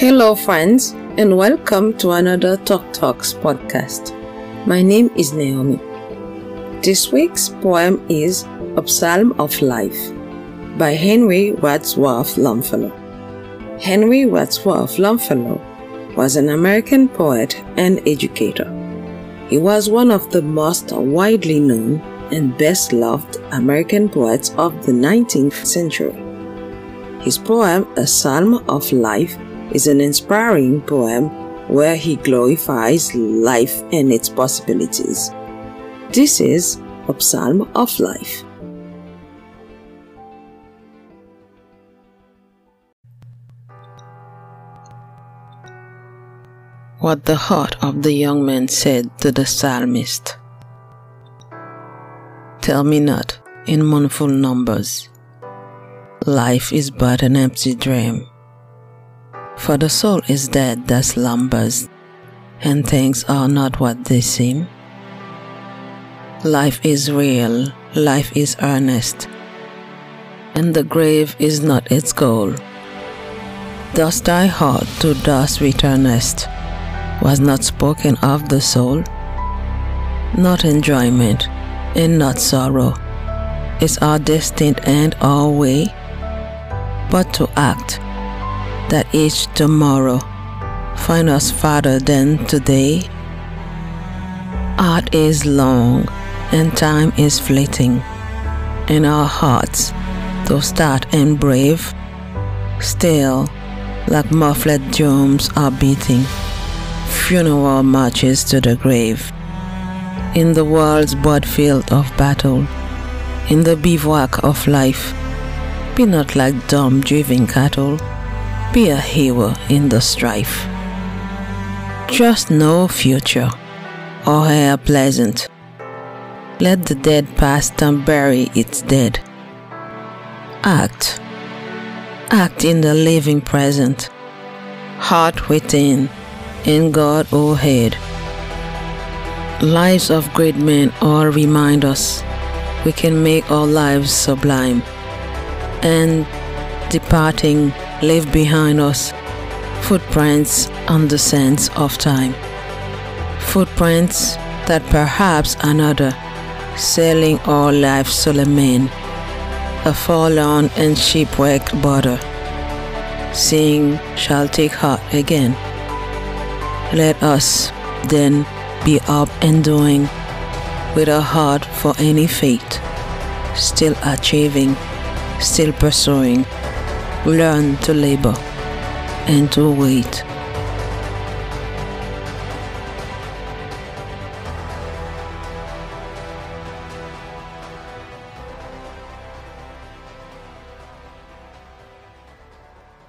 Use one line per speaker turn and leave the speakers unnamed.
Hello, friends, and welcome to another Talk Talks podcast. My name is Naomi. This week's poem is A Psalm of Life by Henry Wadsworth Longfellow. Henry Wadsworth Longfellow was an American poet and educator. He was one of the most widely known and best loved American poets of the 19th century. His poem, A Psalm of Life, is an inspiring poem where he glorifies life and its possibilities. This is a psalm of life.
What the heart of the young man said to the psalmist. Tell me not in mournful numbers. Life is but an empty dream. For the soul is dead that slumbers, and things are not what they seem. Life is real, life is earnest, and the grave is not its goal. Thus thy heart to dust returnest was not spoken of the soul, not enjoyment, and not sorrow. It's our destined end our way, but to act that each tomorrow find us farther than today. Art is long and time is fleeting, In our hearts, though stout and brave, still like muffled drums are beating funeral marches to the grave. In the world's broad field of battle, in the bivouac of life, be not like dumb driven cattle. Be a hero in the strife. Trust no future or air pleasant. Let the dead past and bury its dead. Act. Act in the living present. Heart within, in God overhead. Lives of great men all remind us we can make our lives sublime. And departing leave behind us footprints on the sands of time. Footprints that perhaps another, sailing all life Solomon, a forlorn and shipwrecked border, seeing shall take heart again. Let us then be up and doing with a heart for any fate, still achieving, still pursuing learn to labor and to wait.